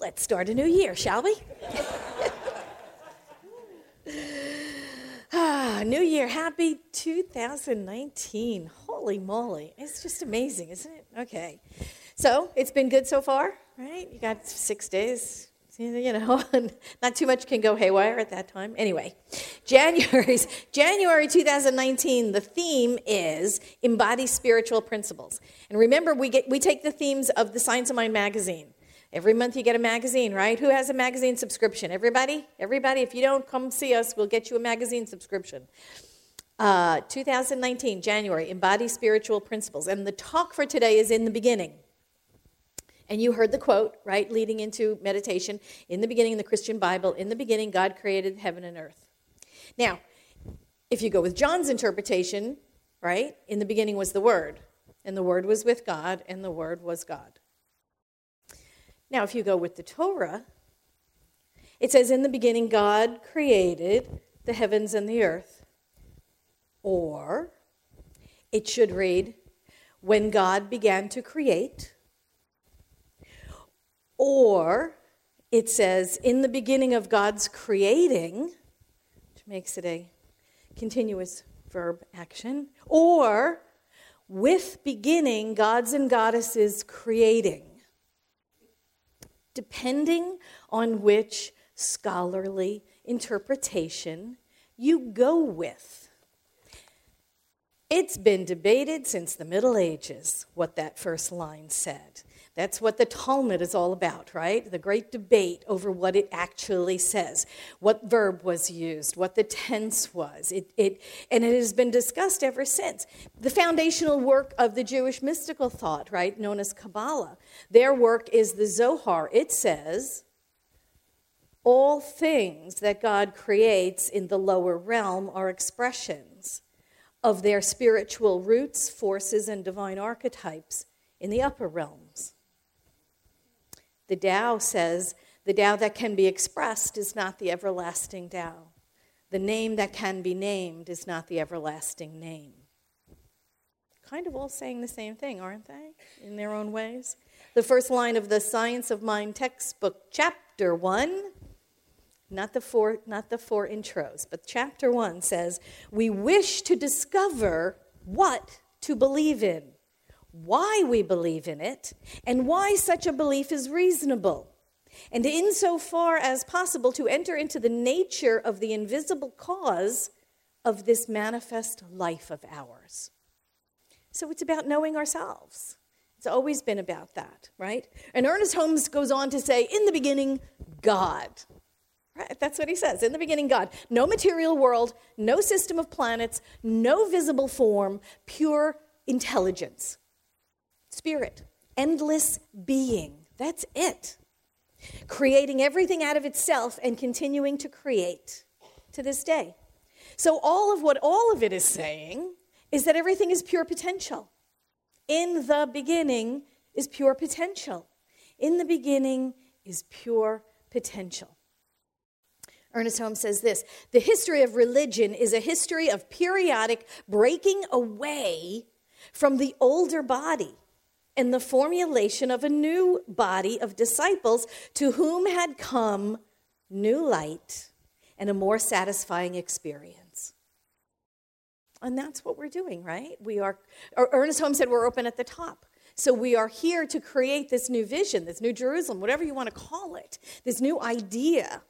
let's start a new year, shall we? ah, new year. Happy 2019. Holy moly. It's just amazing, isn't it? Okay. So, it's been good so far, right? You got six days, you know, not too much can go haywire at that time. Anyway, January's, January 2019, the theme is embody spiritual principles. And remember, we, get, we take the themes of the Science of Mind magazine. Every month you get a magazine, right? Who has a magazine subscription? Everybody? Everybody? If you don't, come see us. We'll get you a magazine subscription. Uh, 2019, January, embody spiritual principles. And the talk for today is in the beginning. And you heard the quote, right, leading into meditation. In the beginning, in the Christian Bible, in the beginning, God created heaven and earth. Now, if you go with John's interpretation, right, in the beginning was the Word, and the Word was with God, and the Word was God. Now, if you go with the Torah, it says, In the beginning, God created the heavens and the earth. Or it should read, When God began to create. Or it says, In the beginning of God's creating, which makes it a continuous verb action. Or with beginning, gods and goddesses creating depending on which scholarly interpretation you go with. It's been debated since the Middle Ages what that first line said. That's what the Talmud is all about, right? The great debate over what it actually says, what verb was used, what the tense was. It, it, and it has been discussed ever since. The foundational work of the Jewish mystical thought, right, known as Kabbalah, their work is the Zohar. It says, all things that God creates in the lower realm are expressions of their spiritual roots, forces, and divine archetypes in the upper realms. The Tao says the Tao that can be expressed is not the everlasting Tao. The name that can be named is not the everlasting name. Kind of all saying the same thing, aren't they? In their own ways. The first line of the Science of Mind textbook, chapter one, not the four, not the four intros, but chapter one says, We wish to discover what to believe in why we believe in it, and why such a belief is reasonable, and insofar as possible to enter into the nature of the invisible cause of this manifest life of ours. So it's about knowing ourselves. It's always been about that, right? And Ernest Holmes goes on to say, in the beginning, God. Right? That's what he says. In the beginning, God. No material world, no system of planets, no visible form, pure intelligence spirit, endless being. That's it. Creating everything out of itself and continuing to create to this day. So, all of what all of it is saying is that everything is pure potential. In the beginning is pure potential. In the beginning is pure potential. Ernest Holmes says this The history of religion is a history of periodic breaking away from the older body and the formulation of a new body of disciples to whom had come new light and a more satisfying experience. And that's what we're doing, right? We are, Ernest Holmes said we're open at the top. So we are here to create this new vision, this new Jerusalem, whatever you want to call it, this new idea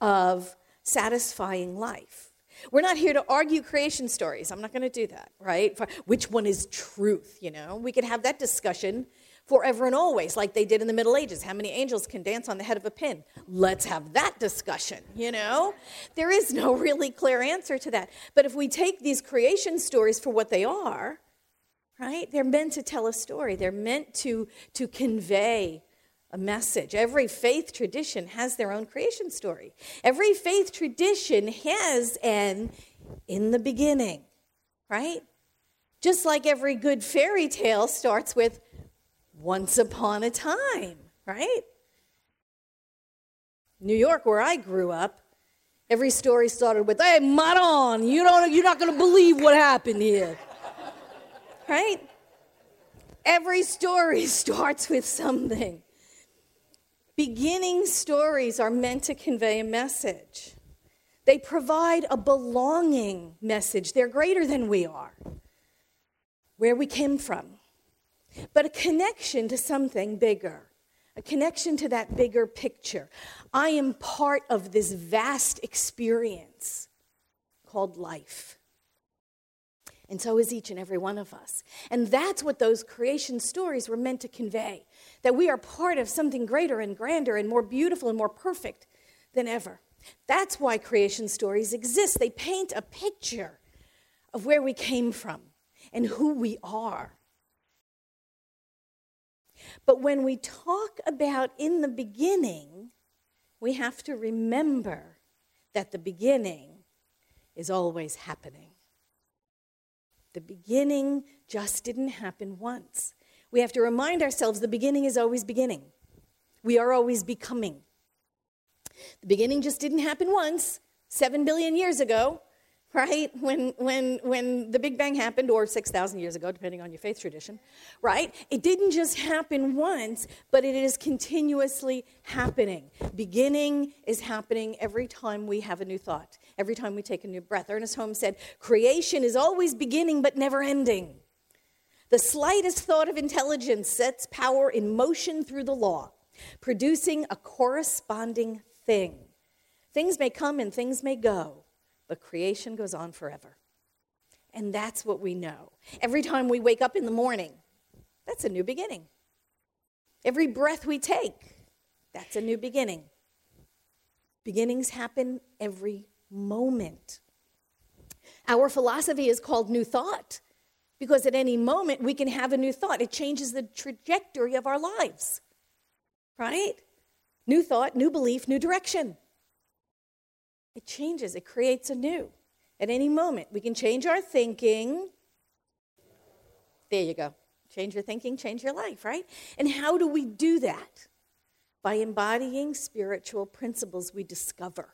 of satisfying life. We're not here to argue creation stories. I'm not going to do that, right? Which one is truth, you know? We could have that discussion forever and always, like they did in the Middle Ages. How many angels can dance on the head of a pin? Let's have that discussion, you know? There is no really clear answer to that. But if we take these creation stories for what they are, right? They're meant to tell a story. They're meant to, to convey a message. Every faith tradition has their own creation story. Every faith tradition has an in the beginning, right? Just like every good fairy tale starts with once upon a time, right? New York, where I grew up, every story started with, hey, Maron, you don't, you're not going to believe what happened here. right? Every story starts with something. Beginning stories are meant to convey a message. They provide a belonging message. They're greater than we are, where we came from, but a connection to something bigger, a connection to that bigger picture. I am part of this vast experience called life. And so is each and every one of us. And that's what those creation stories were meant to convey that we are part of something greater and grander and more beautiful and more perfect than ever. That's why creation stories exist. They paint a picture of where we came from and who we are. But when we talk about in the beginning, we have to remember that the beginning is always happening. The beginning just didn't happen once. We have to remind ourselves the beginning is always beginning. We are always becoming. The beginning just didn't happen once, seven billion years ago, right? When, when, when the Big Bang happened, or 6,000 years ago, depending on your faith tradition, right? It didn't just happen once, but it is continuously happening. Beginning is happening every time we have a new thought, every time we take a new breath. Ernest Holmes said, Creation is always beginning but never ending. The slightest thought of intelligence sets power in motion through the law, producing a corresponding thing. Things may come and things may go, but creation goes on forever. And that's what we know. Every time we wake up in the morning, that's a new beginning. Every breath we take, that's a new beginning. Beginnings happen every moment. Our philosophy is called New Thought because at any moment we can have a new thought. It changes the trajectory of our lives, right? New thought, new belief, new direction. It changes, it creates a new. At any moment, we can change our thinking. There you go. Change your thinking, change your life, right? And how do we do that? By embodying spiritual principles we discover,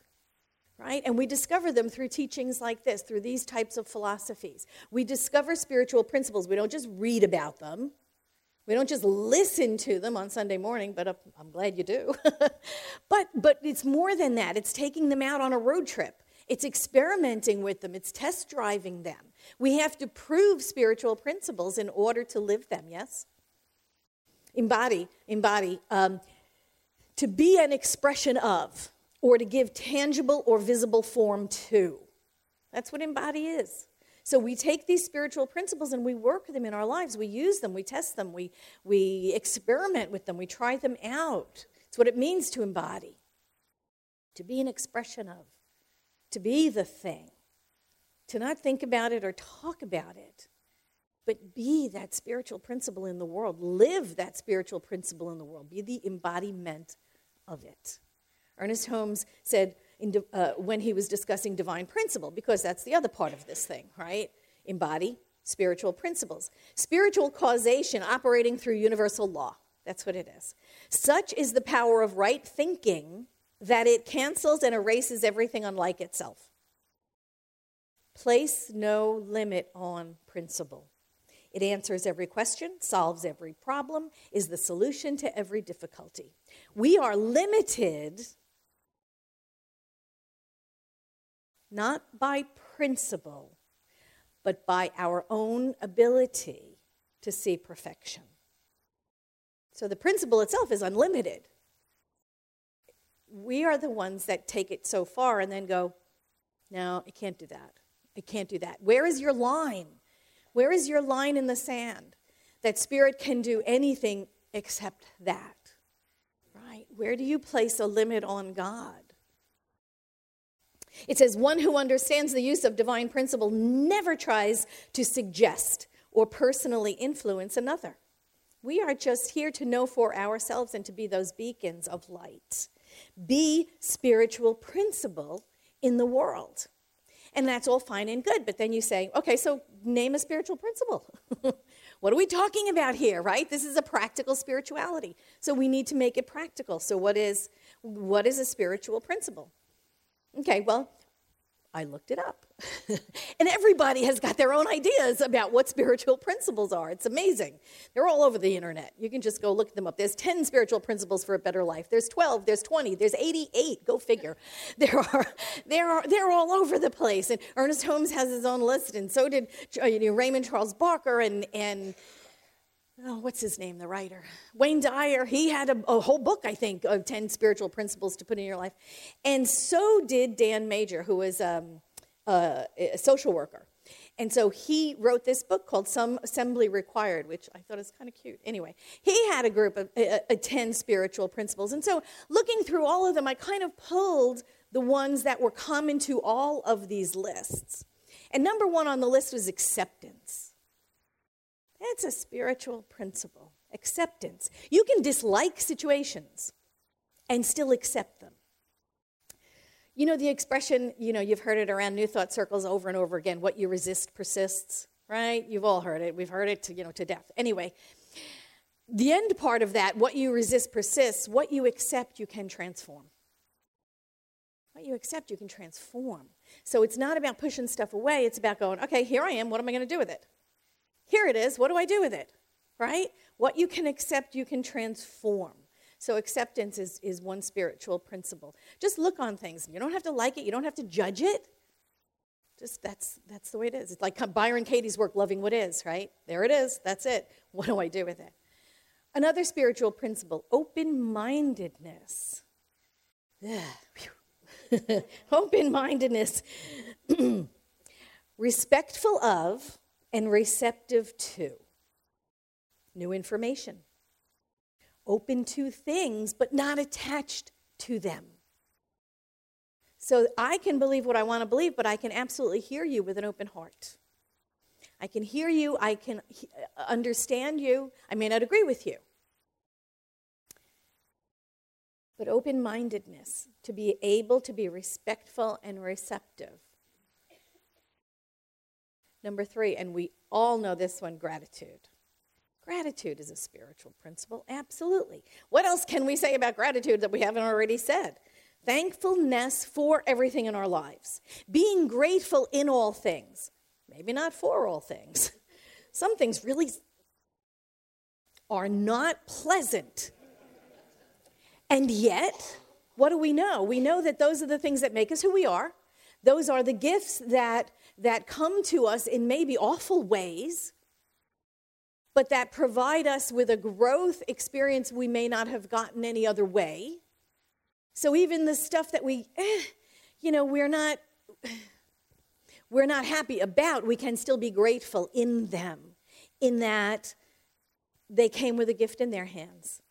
right? And we discover them through teachings like this, through these types of philosophies. We discover spiritual principles. We don't just read about them, we don't just listen to them on Sunday morning, but I'm glad you do. but, but it's more than that. It's taking them out on a road trip. It's experimenting with them. It's test driving them. We have to prove spiritual principles in order to live them, yes? Embody, embody. Um, to be an expression of, or to give tangible or visible form to. That's what embody is. So we take these spiritual principles and we work them in our lives. We use them, we test them, we, we experiment with them, we try them out. It's what it means to embody, to be an expression of, to be the thing, to not think about it or talk about it, but be that spiritual principle in the world. Live that spiritual principle in the world. Be the embodiment of it. Ernest Holmes said, in, uh, when he was discussing divine principle, because that's the other part of this thing, right? Embody spiritual principles. Spiritual causation operating through universal law. That's what it is. Such is the power of right thinking that it cancels and erases everything unlike itself. Place no limit on principle. It answers every question, solves every problem, is the solution to every difficulty. We are limited not by principle, but by our own ability to see perfection. So the principle itself is unlimited. We are the ones that take it so far and then go, no, I can't do that. I can't do that. Where is your line? Where is your line in the sand? That spirit can do anything except that. Right? Where do you place a limit on God? It says, one who understands the use of divine principle never tries to suggest or personally influence another. We are just here to know for ourselves and to be those beacons of light. Be spiritual principle in the world. And that's all fine and good. But then you say, okay, so name a spiritual principle. what are we talking about here, right? This is a practical spirituality. So we need to make it practical. So what is what is a spiritual principle? Okay, well, I looked it up. and everybody has got their own ideas about what spiritual principles are. It's amazing. They're all over the internet. You can just go look them up. There's 10 spiritual principles for a better life. There's 12, there's 20, there's 88. Go figure. There are there are they're all over the place. And Ernest Holmes has his own list and so did uh, you know, Raymond Charles Barker and and oh, what's his name, the writer? Wayne Dyer. He had a, a, whole book, I think, of 10 spiritual principles to put in your life. And so did Dan Mager, who was um, a, social worker. And so he wrote this book called Some Assembly Required, which I thought was kind of cute. Anyway, he had a group of uh, uh, 10 spiritual principles. And so looking through all of them, I kind of pulled the ones that were common to all of these lists. And number one on the list was acceptance. It's a spiritual principle acceptance. You can dislike situations and still accept them. You know the expression, you know, you've heard it around New Thought circles over and over again what you resist persists, right? You've all heard it. We've heard it to, you know, to death. Anyway, the end part of that, what you resist persists, what you accept, you can transform. What you accept, you can transform. So it's not about pushing stuff away, it's about going, okay, here I am, what am I going to do with it? Here it is. What do I do with it? Right? What you can accept, you can transform. So acceptance is, is one spiritual principle. Just look on things. You don't have to like it, you don't have to judge it. Just that's that's the way it is. It's like Byron Katie's work, Loving What Is, right? There it is. That's it. What do I do with it? Another spiritual principle, open-mindedness. open-mindedness. Respectful of and receptive to new information, open to things, but not attached to them. So I can believe what I want to believe, but I can absolutely hear you with an open heart. I can hear you, I can understand you. I may not agree with you. But open mindedness, to be able to be respectful and receptive Number three, and we all know this one gratitude. Gratitude is a spiritual principle, absolutely. What else can we say about gratitude that we haven't already said? Thankfulness for everything in our lives, being grateful in all things, maybe not for all things. Some things really are not pleasant. And yet, what do we know? We know that those are the things that make us who we are. Those are the gifts that that come to us in maybe awful ways, but that provide us with a growth experience we may not have gotten any other way. So even the stuff that we, eh, you know, we're not, we're not happy about, we can still be grateful in them, in that they came with a gift in their hands.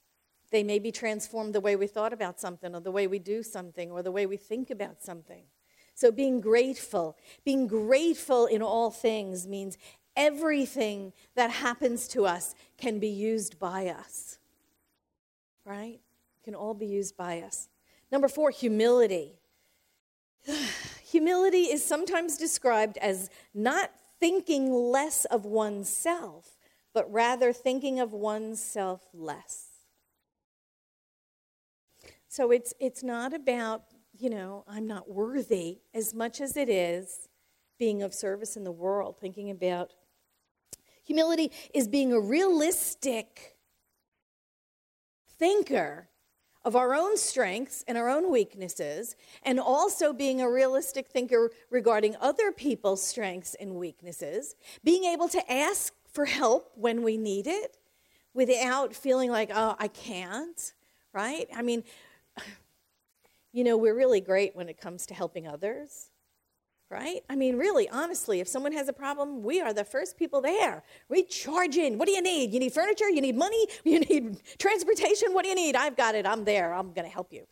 They maybe transformed the way we thought about something, or the way we do something, or the way we think about something. So, being grateful, being grateful in all things means everything that happens to us can be used by us. Right? Can all be used by us. Number four, humility. humility is sometimes described as not thinking less of oneself, but rather thinking of oneself less. So it's, it's not about you know, I'm not worthy as much as it is being of service in the world, thinking about humility is being a realistic thinker of our own strengths and our own weaknesses, and also being a realistic thinker regarding other people's strengths and weaknesses, being able to ask for help when we need it without feeling like, oh, I can't, right? I mean, you know, we're really great when it comes to helping others, right? I mean, really, honestly, if someone has a problem, we are the first people there. We charge in. What do you need? You need furniture? You need money? You need transportation? What do you need? I've got it. I'm there. I'm going to help you.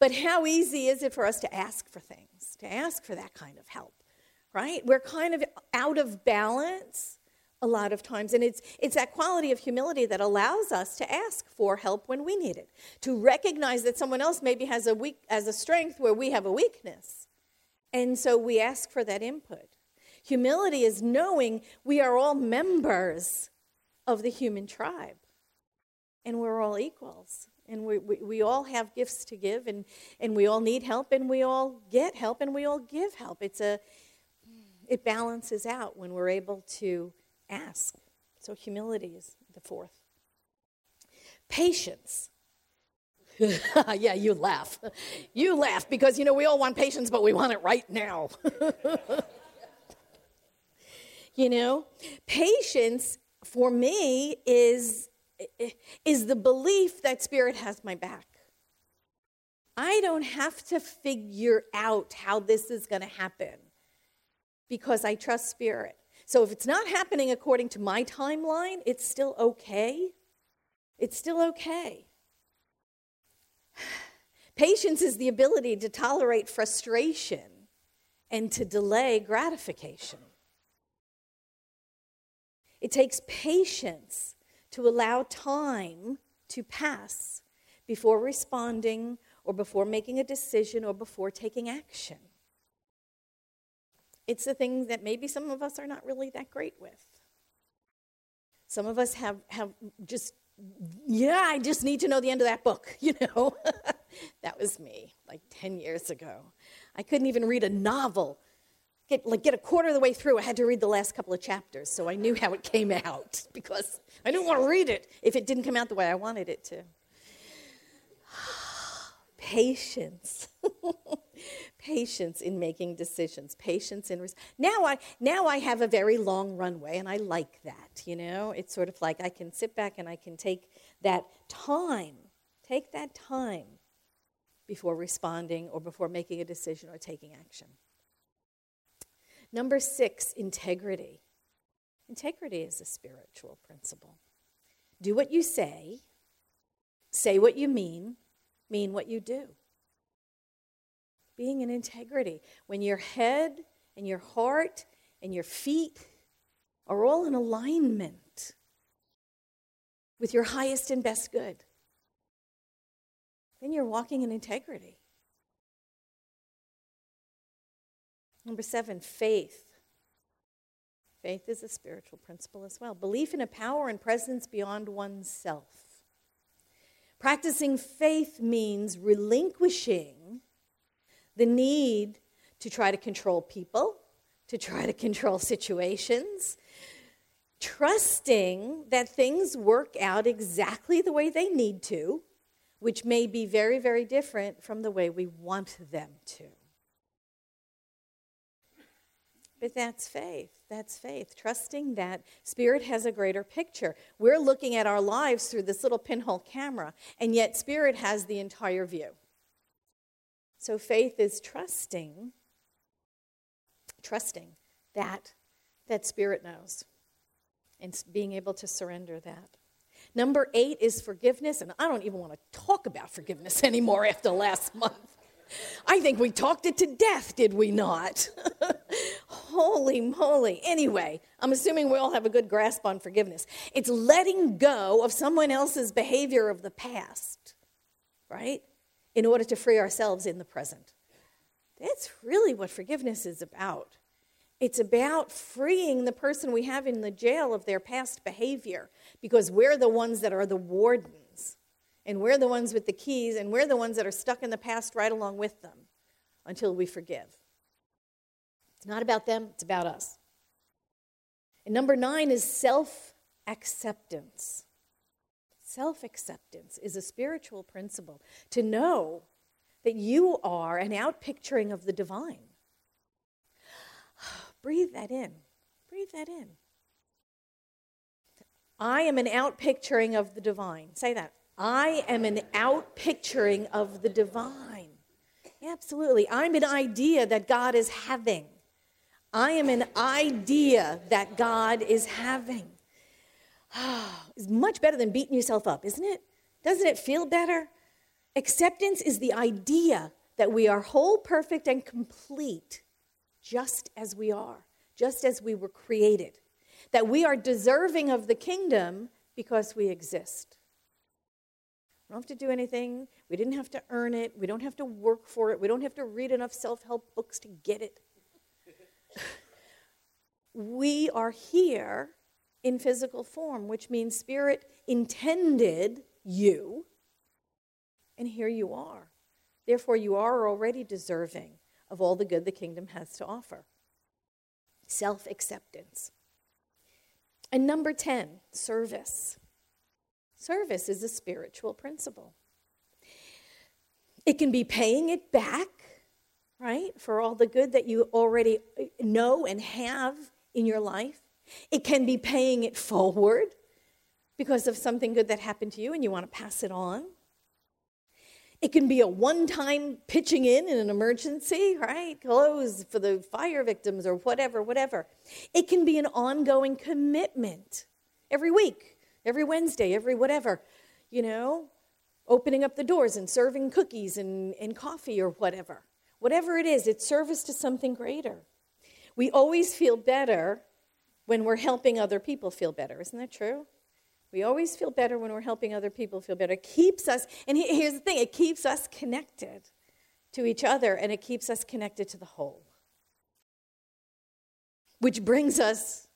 But how easy is it for us to ask for things, to ask for that kind of help, right? We're kind of out of balance a lot of times. And it's, it's that quality of humility that allows us to ask for help when we need it, to recognize that someone else maybe has a, weak, as a strength where we have a weakness. And so we ask for that input. Humility is knowing we are all members of the human tribe and we're all equals And we, we, we, all have gifts to give, and, and we all need help, and we all get help, and we all give help. It's a, it balances out when we're able to ask. So humility is the fourth. Patience. yeah, you laugh. You laugh because, you know, we all want patience, but we want it right now. you know, patience for me is is the belief that spirit has my back. I don't have to figure out how this is going to happen because I trust spirit. So if it's not happening according to my timeline, it's still okay. It's still okay. Patience is the ability to tolerate frustration and to delay gratification. It takes patience to allow time to pass before responding or before making a decision or before taking action. It's the thing that maybe some of us are not really that great with. Some of us have, have just, yeah, I just need to know the end of that book, you know? that was me like 10 years ago. I couldn't even read a novel. Get, like, get a quarter of the way through, I had to read the last couple of chapters, so I knew how it came out because I didn't want to read it if it didn't come out the way I wanted it to. Patience. Patience in making decisions patience in res- now i now i have a very long runway and i like that you know? It's sort of like i can sit back and i can take that time take that time before responding or before making a decision or taking action. Number 6 integrity. Integrity is a spiritual principle. Do what you say say what you mean mean what you do being in integrity. When your head and your heart and your feet are all in alignment with your highest and best good, then you're walking in integrity. Number seven, faith. Faith is a spiritual principle as well. Belief in a power and presence beyond oneself. Practicing faith means relinquishing the need to try to control people, to try to control situations, trusting that things work out exactly the way they need to, which may be very, very different from the way we want them to. But that's faith. That's faith. Trusting that Spirit has a greater picture. We're looking at our lives through this little pinhole camera, and yet Spirit has the entire view. So faith is trusting, trusting that that Spirit knows and being able to surrender that. Number eight is forgiveness, and I don't even want to talk about forgiveness anymore after last month. I think we talked it to death, did we not? Holy moly. Anyway, I'm assuming we all have a good grasp on forgiveness. It's letting go of someone else's behavior of the past, right? In order to free ourselves in the present. That's really what forgiveness is about. It's about freeing the person we have in the jail of their past behavior because we're the ones that are the wardens and we're the ones with the keys and we're the ones that are stuck in the past right along with them until we forgive. It's not about them, it's about us. And number nine is self acceptance. Self acceptance is a spiritual principle to know that you are an outpicturing of the divine. Breathe that in. Breathe that in. I am an outpicturing of the divine. Say that. I am an outpicturing of the divine. Absolutely. I'm an idea that God is having. I am an idea that God is having. is much better than beating yourself up, isn't it? Doesn't it feel better? Acceptance is the idea that we are whole, perfect, and complete just as we are, just as we were created. That we are deserving of the kingdom because we exist. We don't have to do anything. We didn't have to earn it. We don't have to work for it. We don't have to read enough self help books to get it. we are here in physical form, which means Spirit intended you And here you are. Therefore, you are already deserving of all the good the kingdom has to offer. Self acceptance. And number 10, service. Service is a spiritual principle. It can be paying it back, right, for all the good that you already know and have in your life. It can be paying it forward because of something good that happened to you and you want to pass it on. It can be a one time pitching in in an emergency, right? Clothes for the fire victims or whatever, whatever. It can be an ongoing commitment every week, every Wednesday, every whatever, you know, opening up the doors and serving cookies and, and coffee or whatever. Whatever it is, it's service to something greater. We always feel better when we're helping other people feel better. Isn't that true? We always feel better when we're helping other people feel better. It keeps us, and here's the thing it keeps us connected to each other and it keeps us connected to the whole. Which brings us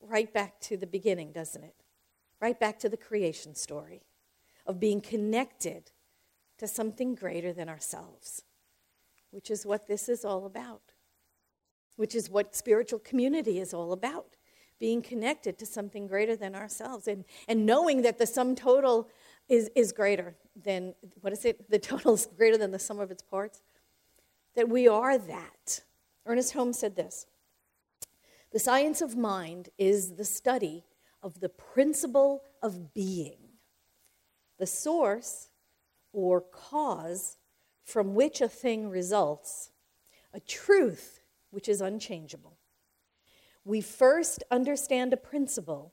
right back to the beginning, doesn't it? Right back to the creation story of being connected to something greater than ourselves, which is what this is all about, which is what spiritual community is all about being connected to something greater than ourselves and, and knowing that the sum total is, is greater than, what is it? The total is greater than the sum of its parts. That we are that. Ernest Holmes said this The science of mind is the study of the principle of being, the source or cause from which a thing results, a truth which is unchangeable. We first understand a principle,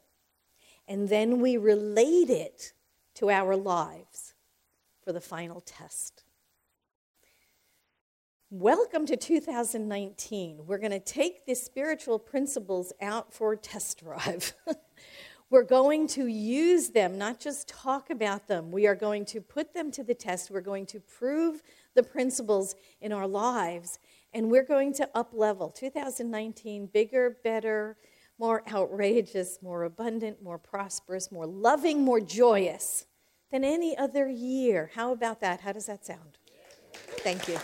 and then we relate it to our lives for the final test. Welcome to 2019. We're going to take the spiritual principles out for test drive. We're going to use them, not just talk about them. We are going to put them to the test. We're going to prove the principles in our lives and we're going to up level 2019 bigger, better, more outrageous, more abundant, more prosperous, more loving, more joyous than any other year. How about that? How does that sound? Thank you.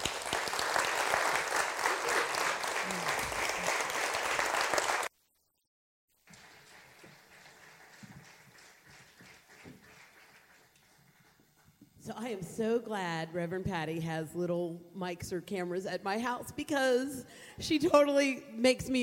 So glad Reverend Patti has little mics or cameras at my house because she totally makes me